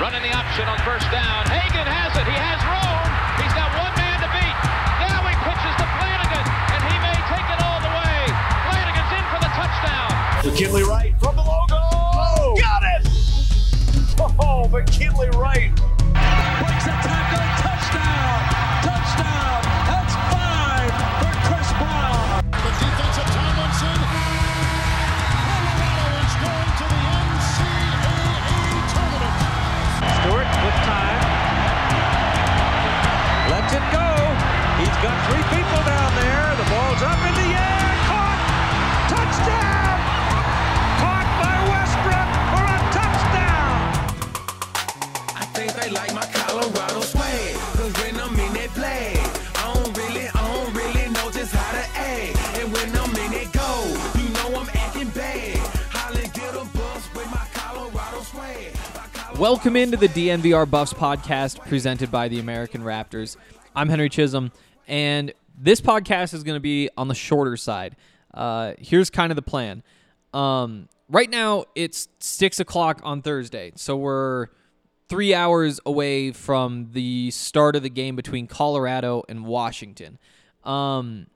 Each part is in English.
Running the option on first down. Hagan has it. He has room. He's got one man to beat. Now he pitches to Flanagan, and he may take it all the way. Flanagan's in for the touchdown. McKinley Wright from the logo. Oh, got it! Oh, McKinley Wright. Breaks a tackle. Welcome into the DNVR Buffs podcast presented by the American Raptors. I'm Henry Chisholm, and this podcast is going to be on the shorter side. Uh, here's kind of the plan. Um, right now, it's six o'clock on Thursday, so we're three hours away from the start of the game between Colorado and Washington. Um,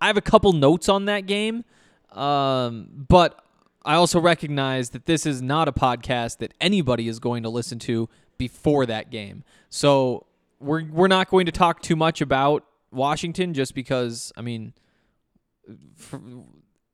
I have a couple notes on that game, um, but I also recognize that this is not a podcast that anybody is going to listen to before that game. So we're we're not going to talk too much about Washington just because I mean,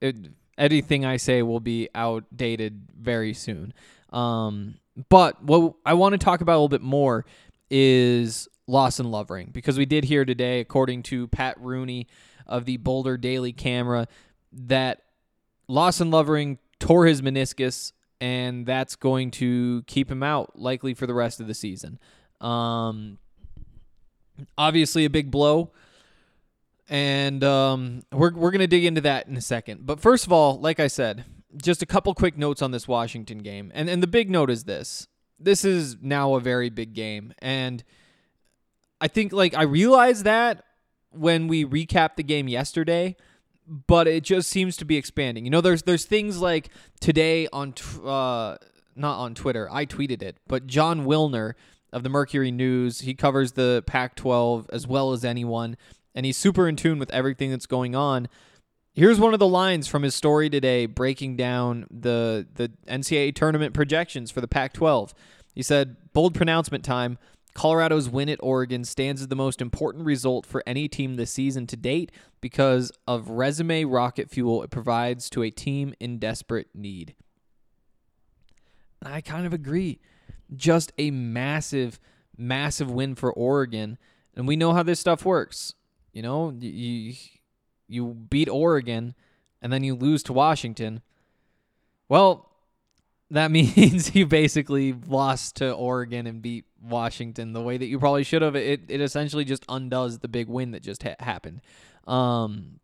it, anything I say will be outdated very soon. Um, but what I want to talk about a little bit more is Lawson Lovering because we did hear today, according to Pat Rooney of the Boulder Daily Camera, that Lawson Lovering tore his meniscus, and that's going to keep him out likely for the rest of the season. Um, obviously, a big blow, and um, we're we're gonna dig into that in a second. But first of all, like I said, just a couple quick notes on this Washington game, and and the big note is this: this is now a very big game, and I think like I realized that when we recapped the game yesterday but it just seems to be expanding. You know, there's there's things like today on tw- uh, not on Twitter. I tweeted it, but Jon Wilner of the Mercury News, he covers the Pac-12 as well as anyone, and he's super in tune with everything that's going on. Here's one of the lines from his story today, breaking down the the NCAA tournament projections for the Pac-12. He said, "Bold pronouncement time." Colorado's win at Oregon stands as the most important result for any team this season to date because of resume rocket fuel it provides to a team in desperate need. And I kind of agree. Just a massive, massive win for Oregon. And we know how this stuff works. You know, you, you beat Oregon and then you lose to Washington. Well, that means you basically lost to Oregon and beat Washington the way that you probably should have. It it essentially just undoes the big win that just ha- happened. Um,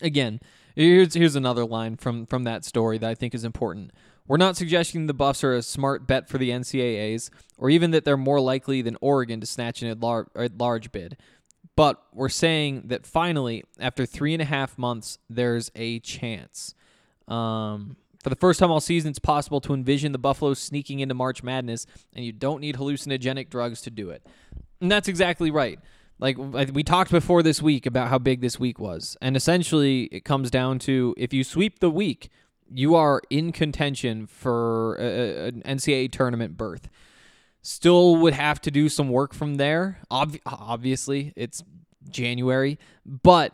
again, here's here's another line from from that story that I think is important. We're not suggesting the Buffs are a smart bet for the NCAAs, or even that they're more likely than Oregon to snatch an at-lar- at-large bid. But we're saying that finally, after three and a half months, there's a chance. Um, for the first time all season, it's possible to envision the Buffaloes sneaking into March Madness, and you don't need hallucinogenic drugs to do it. And that's exactly right. Like we talked before this week about how big this week was, and essentially it comes down to if you sweep the week, you are in contention for an NCAA tournament berth. Still would have to do some work from there. Ob- obviously, it's January, but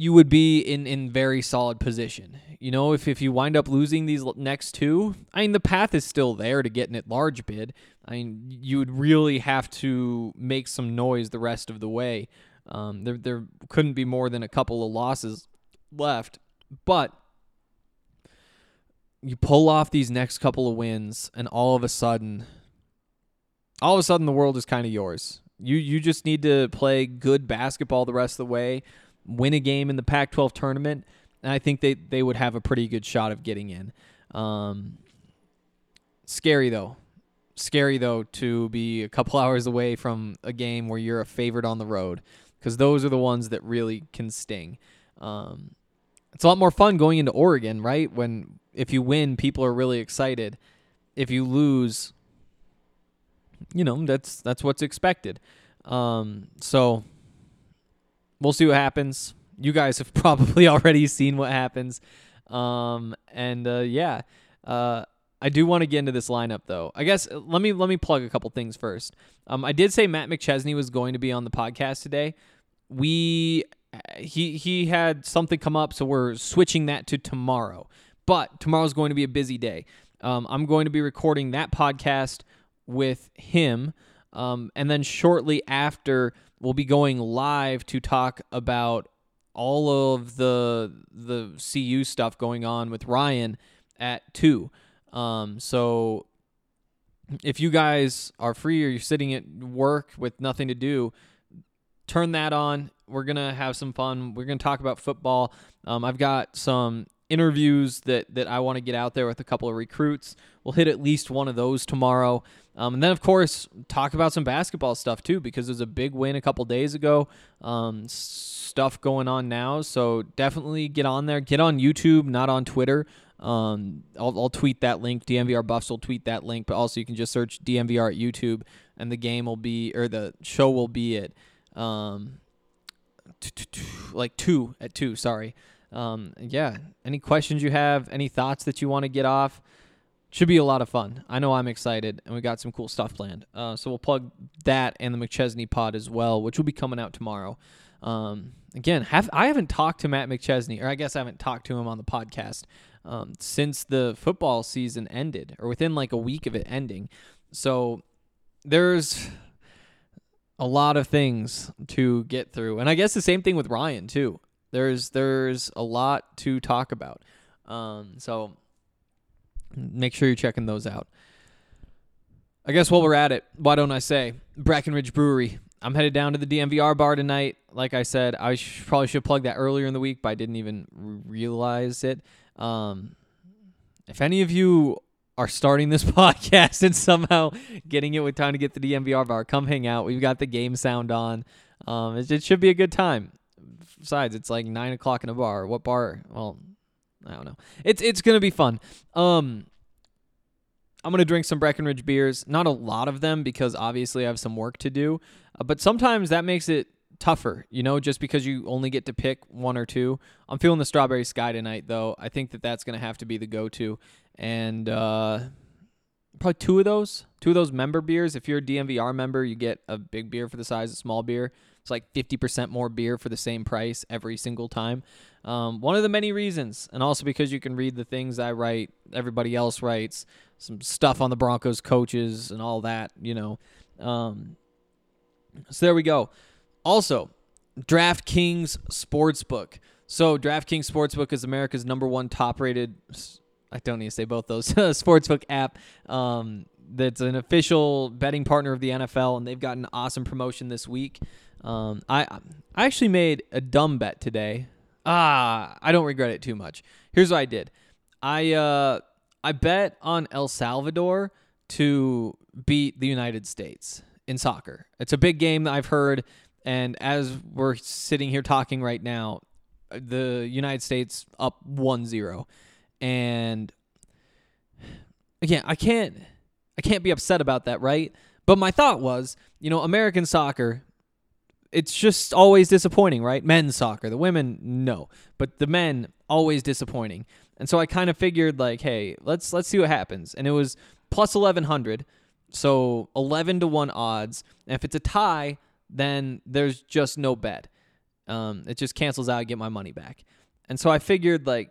you would be in in very solid position. You know, if if you wind up losing these next two, I mean the path is still there to get an at large bid. I mean you would really have to make some noise the rest of the way. Um, there there couldn't be more than a couple of losses left, but you pull off these next couple of wins, and all of a sudden, all of a sudden, the world is kind of yours. You you just need to play good basketball the rest of the way, win a game in the Pac-12 tournament, and I think they they would have a pretty good shot of getting in. Um, scary though, scary though to be a couple hours away from a game where you're a favorite on the road, because those are the ones that really can sting. Um, it's a lot more fun going into Oregon, right? When if you win, people are really excited. If you lose, you know that's that's what's expected. Um, so we'll see what happens. You guys have probably already seen what happens. Um, and uh, yeah, uh, I do want to get into this lineup though. I guess uh, let me let me plug a couple things first. Um, I did say Matt McChesney was going to be on the podcast today. We he he had something come up, so we're switching that to tomorrow. But tomorrow's going to be a busy day. Um, I'm going to be recording that podcast with him, um, and then shortly after, we'll be going live to talk about all of the the CU stuff going on with Ryan at two. Um, so if you guys are free or you're sitting at work with nothing to do, turn that on. We're gonna have some fun. We're gonna talk about football. Um, I've got some interviews that that I want to get out there with a couple of recruits. We'll hit at least one of those tomorrow, um, and then of course talk about some basketball stuff too because there's a big win a couple days ago. Um, stuff going on now, so definitely get on there. Get on YouTube, not on Twitter. Um, I'll, I'll tweet that link. DNVR Buffs will tweet that link, but also you can just search DNVR at YouTube, and the game will be or the show will be at um, like two at two. Sorry. Um, yeah. Any questions you have? Any thoughts that you want to get off? Should be a lot of fun. I know I'm excited, and we got some cool stuff planned. Uh, so we'll plug that and the McChesney pod as well, which will be coming out tomorrow. Um, again, have I haven't talked to Matt McChesney, or I guess I haven't talked to him on the podcast um, since the football season ended, or within like a week of it ending. So there's a lot of things to get through, and I guess the same thing with Ryan too. There's there's a lot to talk about. Um, so make sure you're checking those out. I guess while we're at it, why don't I say Breckenridge Brewery? I'm headed down to the DNVR bar tonight. Like I said, I sh- probably should plug that earlier in the week, but I didn't even realize it. Um, if any of you are starting this podcast and somehow getting it with time to get the DNVR bar, come hang out. We've got the game sound on. Um, it, it should be a good time. Besides, it's like nine o'clock in a bar. What bar? Well, I don't know. It's it's gonna be fun. Um, I'm gonna drink some Breckenridge beers. Not a lot of them because obviously I have some work to do. Uh, but sometimes that makes it tougher, you know, just because you only get to pick one or two. I'm feeling the Strawberry Sky tonight, though. I think that that's gonna have to be the go-to, and uh, probably two of those, two of those member beers. If you're a DNVR member, you get a big beer for the size of small beer. It's like 50% more beer for the same price every single time. Um, one of the many reasons, and also because you can read the things I write, everybody else writes, some stuff on the Broncos coaches and all that, you know. Um, so there we go. Also, DraftKings Sportsbook. So DraftKings Sportsbook is America's number one top-rated. I don't need to say both those sportsbook app. Um, that's an official betting partner of the NFL, and they've got an awesome promotion this week. Um, I I actually made a dumb bet today. Ah, I don't regret it too much. Here's what I did. I uh I bet on El Salvador to beat the United States in soccer. It's a big game that I've heard, and as we're sitting here talking right now, the United States up 1-0. And again, I can't I can't be upset about that, right? But my thought was, you know, American soccer, it's just always disappointing, right? Men's soccer, the women, no, but the men always disappointing. And so I kind of figured like, hey, let's let's see what happens. And it was plus eleven hundred, so eleven to one odds. And if it's a tie, then there's just no bet. Um, it just cancels out. I get my money back. And so I figured like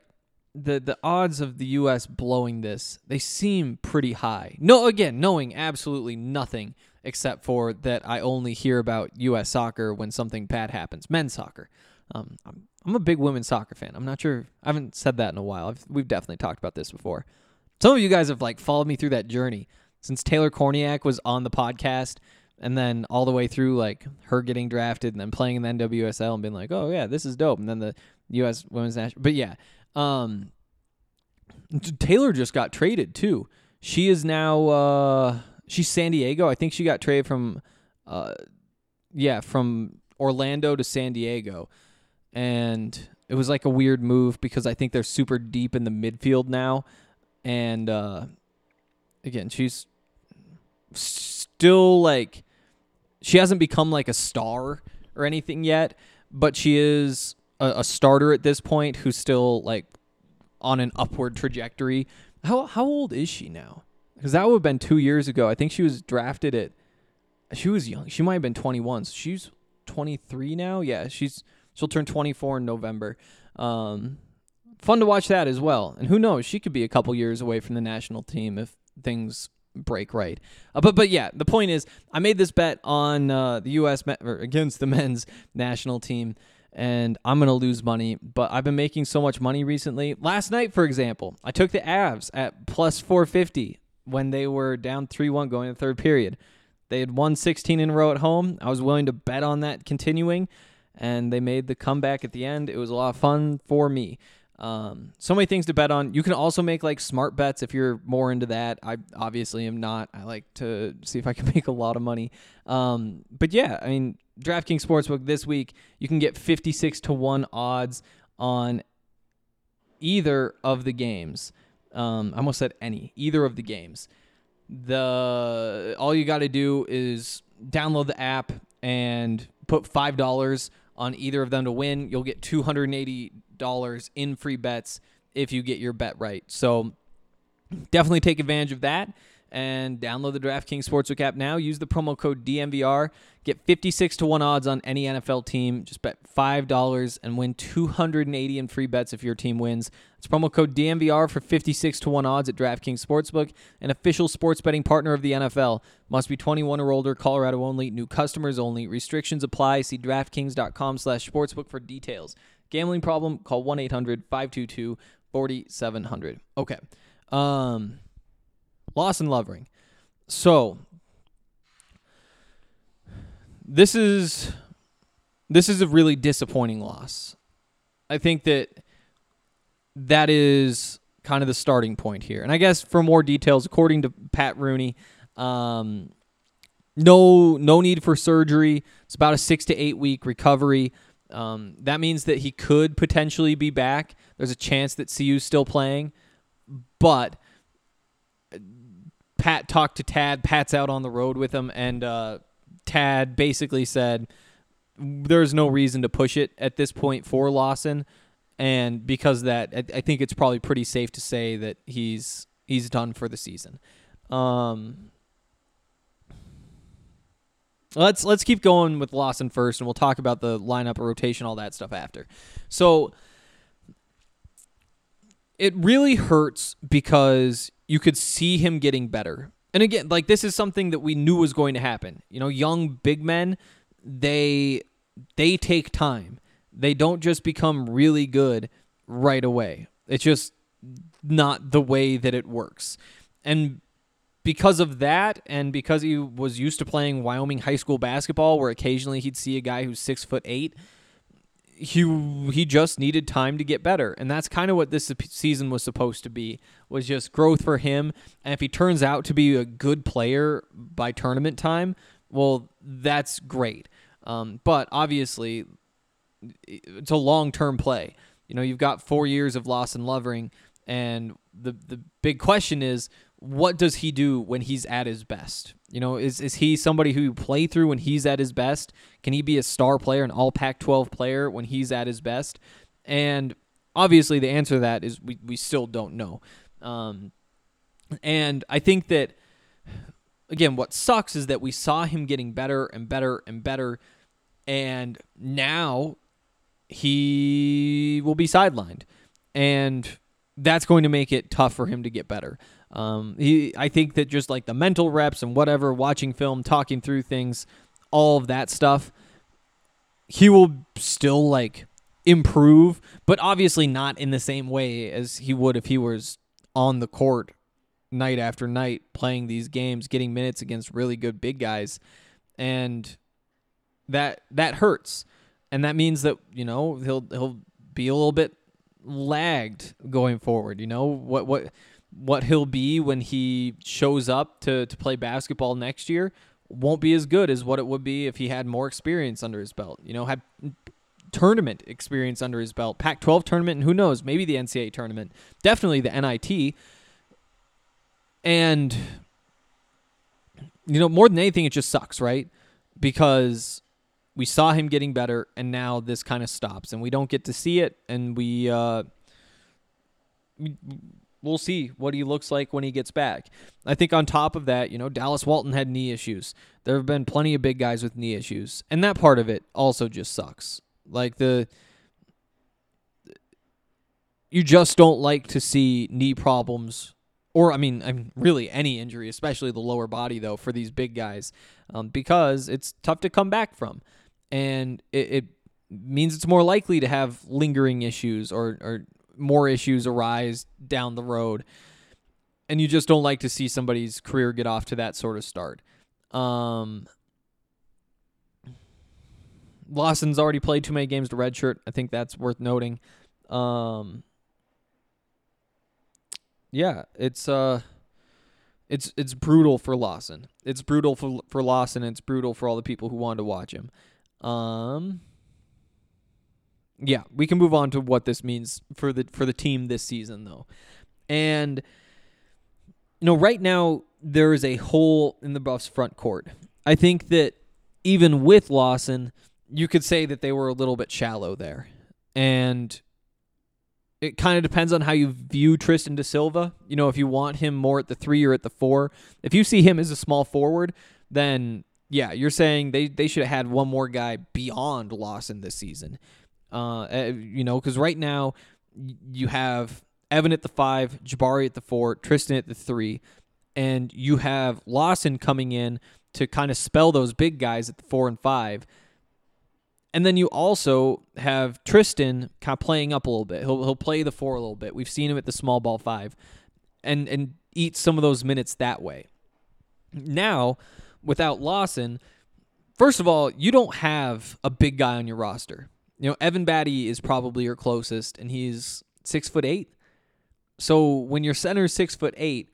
the the odds of the U.S. blowing this they seem pretty high. No, again, knowing absolutely nothing except for that I only hear about U.S. soccer when something bad happens, men's soccer. Um, I'm I'm a big women's soccer fan. I'm not sure. I haven't said that in a while. I've, we've definitely talked about this before. Some of you guys have like followed me through that journey since Taylor Kornieck was on the podcast, and then all the way through like her getting drafted and then playing in the NWSL and being like, oh yeah, this is dope. And then the U.S. Women's National. But yeah, um, Taylor just got traded too. She is now uh, she's San Diego. I think she got traded from uh, yeah from Orlando to San Diego, and it was like a weird move because I think they're super deep in the midfield now, and uh, again she's still like she hasn't become like a star or anything yet, but she is a, a starter at this point who's still like on an upward trajectory. How how old is she now? Because that would have been two years ago. I think she was drafted at. She was young. She might have been 21. So she's 23 now. Yeah, she's she'll turn 24 in November. Um, fun to watch that as well. And who knows? She could be a couple years away from the national team if things break right. Uh, but but yeah, the point is, I made this bet on uh, the U.S. Me- against the men's national team, and I'm gonna lose money. But I've been making so much money recently. Last night, for example, I took the Avs at plus 450 when they were down 3-1 going to the third period. They had won 16 in a row at home. I was willing to bet on that continuing, and they made the comeback at the end. It was a lot of fun for me. Um, so many things to bet on. You can also make like smart bets if you're more into that. I obviously am not. I like to see if I can make a lot of money. Um, but yeah, I mean, DraftKings Sportsbook this week, you can get 56 to 1 odds on either of the games. Um, I almost said any, either of the games. The all you got to do is download the app and put five dollars on either of them to win. You'll get two hundred and eighty dollars in free bets if you get your bet right. So definitely take advantage of that and download the DraftKings Sportsbook app now. Use the promo code DNVR. Get 56 to 1 odds on any NFL team. Just bet $5 and win 280 in free bets if your team wins. It's promo code DNVR for 56 to 1 odds at DraftKings Sportsbook, an official sports betting partner of the NFL. Must be 21 or older, Colorado only, new customers only. Restrictions apply. See DraftKings.com slash sportsbook for details. Gambling problem? Call 1-800-522-4700. Okay. Um... Lawson Lovering. So this is this is a really disappointing loss. I think that that is kind of the starting point here. And I guess for more details, according to Pat Rooney, um, no no need for surgery. It's about a six to eight week recovery. Um, that means that he could potentially be back. There's a chance that CU's still playing, but Pat talked to Tad. Pat's out on the road with him, and uh, Tad basically said there's no reason to push it at this point for Lawson, and because that, I, I think it's probably pretty safe to say that he's he's done for the season. Um, let's let's keep going with Lawson first, and we'll talk about the lineup, rotation, all that stuff after. So it really hurts because you could see him getting better. And again, like this is something that we knew was going to happen. You know, young big men, they they take time. They don't just become really good right away. It's just not the way that it works. And because of that, and because he was used to playing Wyoming high school basketball, where occasionally he'd see a guy who's six foot eight, he he just needed time to get better. And that's kind of what this season was supposed to be was just growth for him. And if he turns out to be a good player by tournament time well that's great. Um, but obviously it's a long-term play. You know you've got four years of Lawson Lovering and the the big question is what does he do when he's at his best? You know, is is he somebody who you play through when he's at his best? Can he be a star player, an all Pac-12 player when he's at his best? And obviously, the answer to that is we we still don't know. Um, and I think that again, what sucks is that we saw him getting better and better and better, and now he will be sidelined, and that's going to make it tough for him to get better. Um, he, I think that just like the mental reps and whatever, watching film, talking through things, all of that stuff, he will still like improve, but obviously not in the same way as he would if he was on the court night after night playing these games, getting minutes against really good big guys. And that that hurts. And that means that, you know, he'll he'll be a little bit lagged going forward, you know? What what what he'll be when he shows up to to play basketball next year won't be as good as what it would be if he had more experience under his belt. You know, had tournament experience under his belt, Pac-12 tournament, and who knows, maybe the NCAA tournament, definitely the NIT. And you know, more than anything, it just sucks, right? Because we saw him getting better, and now this kind of stops, and we don't get to see it, and we uh, we- we'll see what he looks like when he gets back. I think on top of that, you know, Dallas Walton had knee issues. There have been plenty of big guys with knee issues, and that part of it also just sucks. Like the you just don't like to see knee problems or I mean, I mean, really any injury, especially the lower body, though, for these big guys, um, because it's tough to come back from, and it, it means it's more likely to have lingering issues or or more issues arise down the road, and you just don't like to see somebody's career get off to that sort of start. Um, Lawson's already played too many games to redshirt. I think that's worth noting. Um, yeah, it's uh it's it's brutal for Lawson. It's brutal for for Lawson. It's brutal for all the people who wanted to watch him. Um yeah, we can move on to what this means for the for the team this season though. And you know, right now there is a hole in the Buffs front court. I think that even with Lawson, you could say that they were a little bit shallow there. And it kind of depends on how you view Tristan da Silva. You know, if you want him more at the three or at the four. If you see him as a small forward, then yeah, you're saying they, they should have had one more guy beyond Lawson this season. Uh, eh, you know, because right now you have Evan at the five, Jabari at the four, Tristan at the three, and you have Lawson coming in to kind of spell those big guys at the four and five. And then you also have Tristan kind of playing up a little bit. He'll he'll play the four a little bit. We've seen him at the small ball five, and and eat some of those minutes that way. Now, without Lawson, first of all, you don't have a big guy on your roster. You know, Evan Battey is probably your closest, and he's six foot eight. So when your center is six foot eight,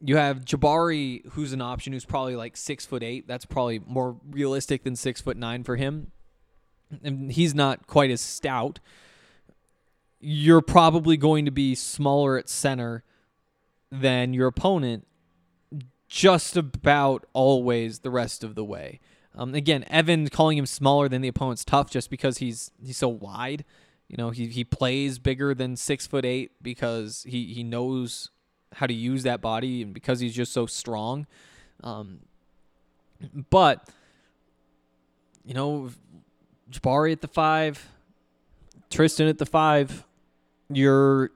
you have Jabari, who's an option, who's probably like six foot eight. That's probably more realistic than six foot nine for him and he's not quite as stout, you're probably going to be smaller at center than your opponent just about always the rest of the way. Um, again, Evan calling him smaller than the opponent's tough just because he's he's so wide. You know, he he plays bigger than six foot eight because he he knows how to use that body and because he's just so strong. Um, but you know, Jabari at the five, Tristan at the five, you're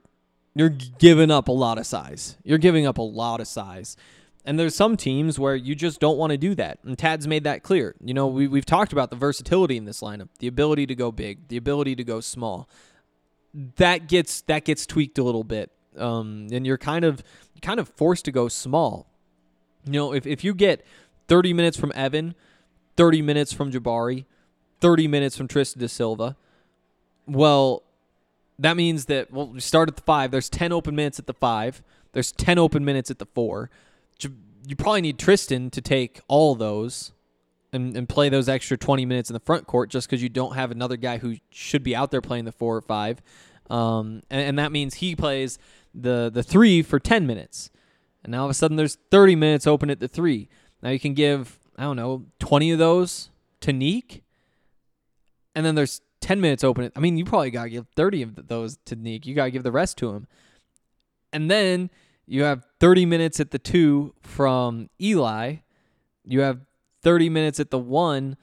you're giving up a lot of size. You're giving up a lot of size. And there's some teams where you just don't want to do that. And Tad's made that clear. You know, we, we've talked about the versatility in this lineup, the ability to go big, the ability to go small. That gets that gets tweaked a little bit. Um, and you're kind of kind of forced to go small. You know, if, if you get 30 minutes from Evan, 30 minutes from Jabari, 30 minutes from Tristan da Silva. Well, that means that well, we start at the five. There's 10 open minutes at the five. There's 10 open minutes at the four. You probably need Tristan to take all those and, and play those extra 20 minutes in the front court just because you don't have another guy who should be out there playing the four or five. Um, and, and that means he plays the, the three for 10 minutes. And now all of a sudden there's 30 minutes open at the three. Now you can give, I don't know, 20 of those to Nique and then there's 10 minutes open. I mean, you probably got to give 30 of those to Nique. You got to give the rest to him. And then you have 30 minutes at the two from Eli. You have 30 minutes at the one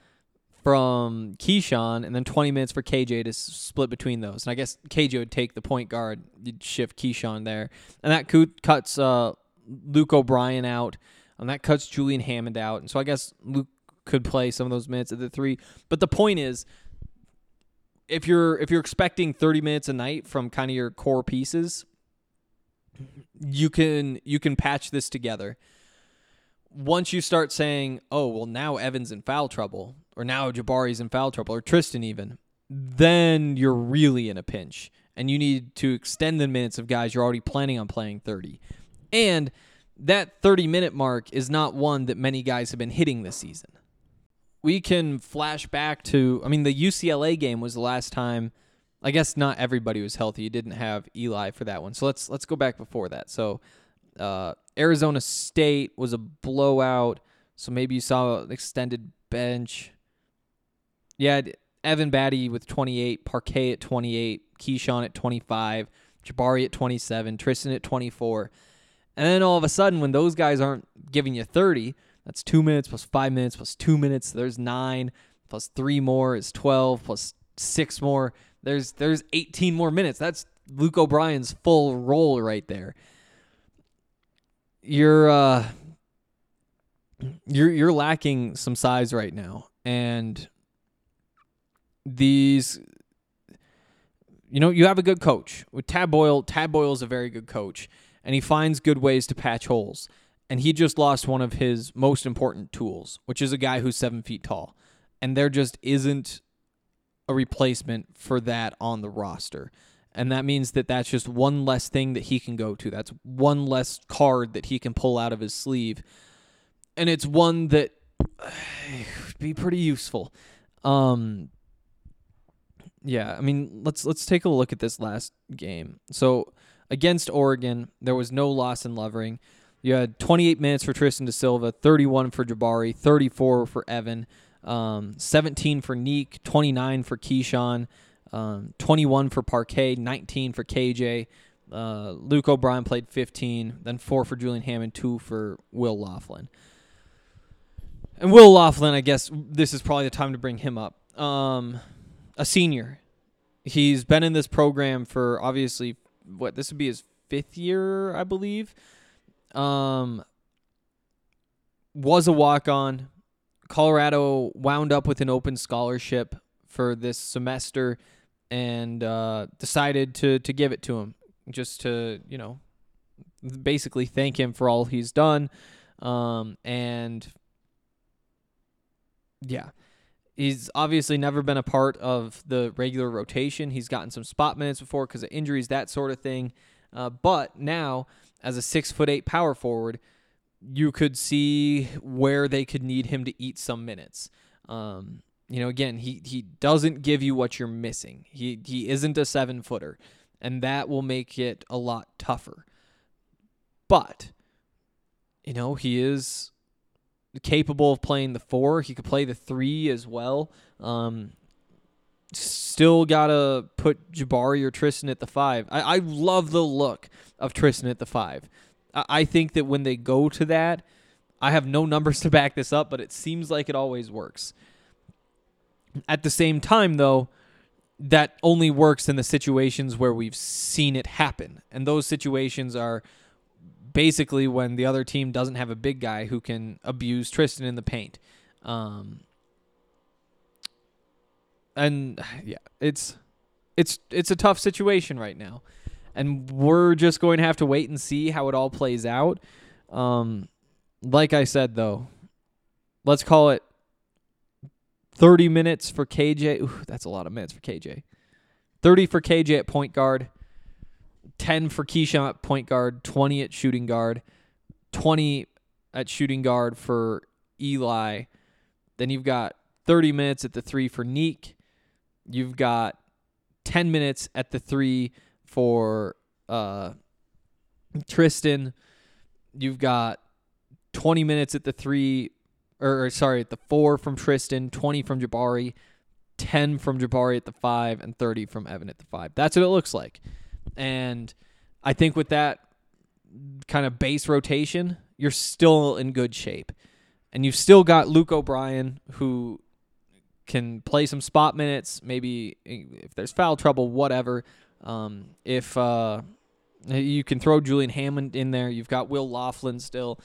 from Keeshawn, and then 20 minutes for KJ to split between those. And I guess KJ would take the point guard, you'd shift Keeshawn there. And that cuts uh, Luke O'Brien out, and that cuts Julian Hammond out. And so I guess Luke could play some of those minutes at the three. But the point is, if you're if you're expecting 30 minutes a night from kind of your core pieces, you can you can patch this together. Once you start saying, "Oh, well now Evan's in foul trouble," or now Jabari's in foul trouble, or Tristan even, then you're really in a pinch and you need to extend the minutes of guys you're already planning on playing 30. And that 30 minute mark is not one that many guys have been hitting this season. We can flash back to, I mean, the UCLA game was the last time. I guess not everybody was healthy. You didn't have Eli for that one. So let's let's go back before that. So uh, Arizona State was a blowout. So maybe you saw an extended bench. Yeah, Evan Battey with 28, Parquet at 28, Keeshawn at 25, Jabari at 27, Tristan at 24. And then all of a sudden, when those guys aren't giving you 30, that's two minutes plus five minutes plus two minutes. So There's nine plus three more is 12 plus six more. There's there's 18 more minutes. That's Luke O'Brien's full role right there. You're uh you're you're lacking some size right now, and these you know, you have a good coach. With Tad Boyle, Tad Boyle is a very good coach, and he finds good ways to patch holes. And he just lost one of his most important tools, which is a guy who's seven feet tall. And there just isn't a replacement for that on the roster. And that means that that's just one less thing that he can go to. That's one less card that he can pull out of his sleeve. And it's one that would be pretty useful. Um, yeah, I mean, let's let's take a look at this last game. So against Oregon, there was no loss in Lovering. You had 28 minutes for Tristan da Silva, 31 for Jabari, 34 for Evan, um, 17 for Nique, 29 for Keeshawn, um, 21 for Parquet, 19 for KJ. Uh, Luke O'Brien played 15, then four for Julian Hammond, two for Will Laughlin. And Will Laughlin, I guess this is probably the time to bring him up. Um, a senior. He's been in this program for obviously what this would be his fifth year, I believe. Um, was a walk on. Colorado wound up with an open scholarship for this semester and uh, decided to to give it to him just to you know basically thank him for all he's done. Um, and yeah he's obviously never been a part of the regular rotation. He's gotten some spot minutes before because of injuries that sort of thing. Uh, but now as a six foot eight power forward you could see where they could need him to eat some minutes um, you know, again, he he doesn't give you what you're missing. He he isn't a seven footer, and that will make it a lot tougher. But you know, he is capable of playing the four. He could play the three as well. Um, still gotta put Jabari or Tristan at the five. I, I love the look of Tristan at the five. I, think that when they go to that, I have no numbers to back this up, but it seems like it always works. At the same time, though, that only works in the situations where we've seen it happen. And those situations are basically when the other team doesn't have a big guy who can abuse Tristan in the paint. Um, and yeah, it's it's it's a tough situation right now. And we're just going to have to wait and see how it all plays out. Um, like I said though, let's call it 30 minutes for KJ. Ooh, that's a lot of minutes for KJ. 30 for KJ at point guard, 10 for Keeshawn at point guard, 20 at shooting guard, 20 at shooting guard for Eli. Then you've got 30 minutes at the three for Nique. You've got 10 minutes at the three for uh, Tristan. You've got 20 minutes at the three or, or sorry, at the four from Tristan, 20 from Jabari, 10 from Jabari at the five, and 30 from Evan at the five. That's what it looks like. And I think with that kind of base rotation, you're still in good shape. And you've still got Luke O'Brien, who can play some spot minutes, maybe if there's foul trouble, whatever. Um, if uh, you can throw Julian Hammond in there, you've got Will Laughlin still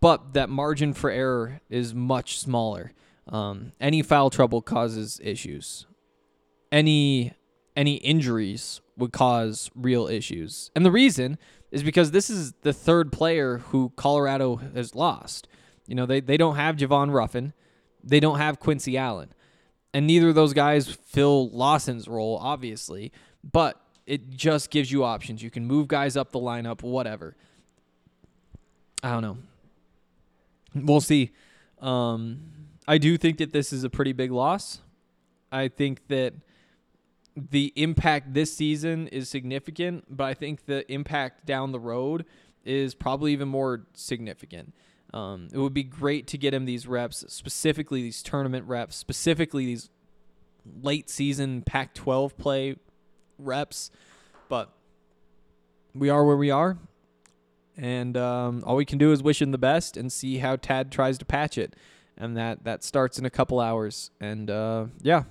but that margin for error is much smaller. Um, any foul trouble causes issues. any any injuries would cause real issues. And the reason is because this is the third player who Colorado has lost. You know, they, they don't have Javon Ruffin. They don't have Quincy Allen. And neither of those guys fill Lawson's role, obviously. But it just gives you options. You can move guys up the lineup, whatever. I don't know. We'll see. Um, I do think that this is a pretty big loss. I think that the impact this season is significant, but I think the impact down the road is probably even more significant. Um, it would be great to get him these reps, specifically these tournament reps, specifically these late season Pac 12 play reps. But we are where we are. And um, all we can do is wish him the best and see how Tad tries to patch it. And that, that starts in a couple hours. And uh, yeah,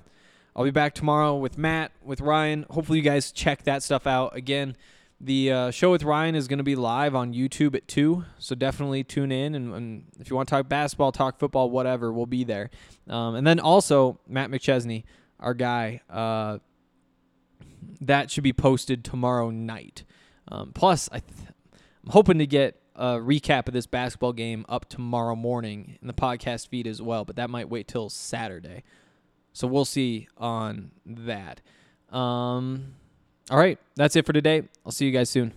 I'll be back tomorrow with Matt, with Ryan. Hopefully, you guys check that stuff out. Again, the uh, show with Ryan is going to be live on YouTube at 2, so definitely tune in. And, and, if you want to talk basketball, talk football, whatever, we'll be there. Um, and then also, Matt McChesney, our guy, uh, that should be posted tomorrow night. Um, plus, I I'm hoping to get a recap of this basketball game up tomorrow morning in the podcast feed as well, but that might wait till Saturday. So we'll see on that. Um, all right, that's it for today. I'll see you guys soon.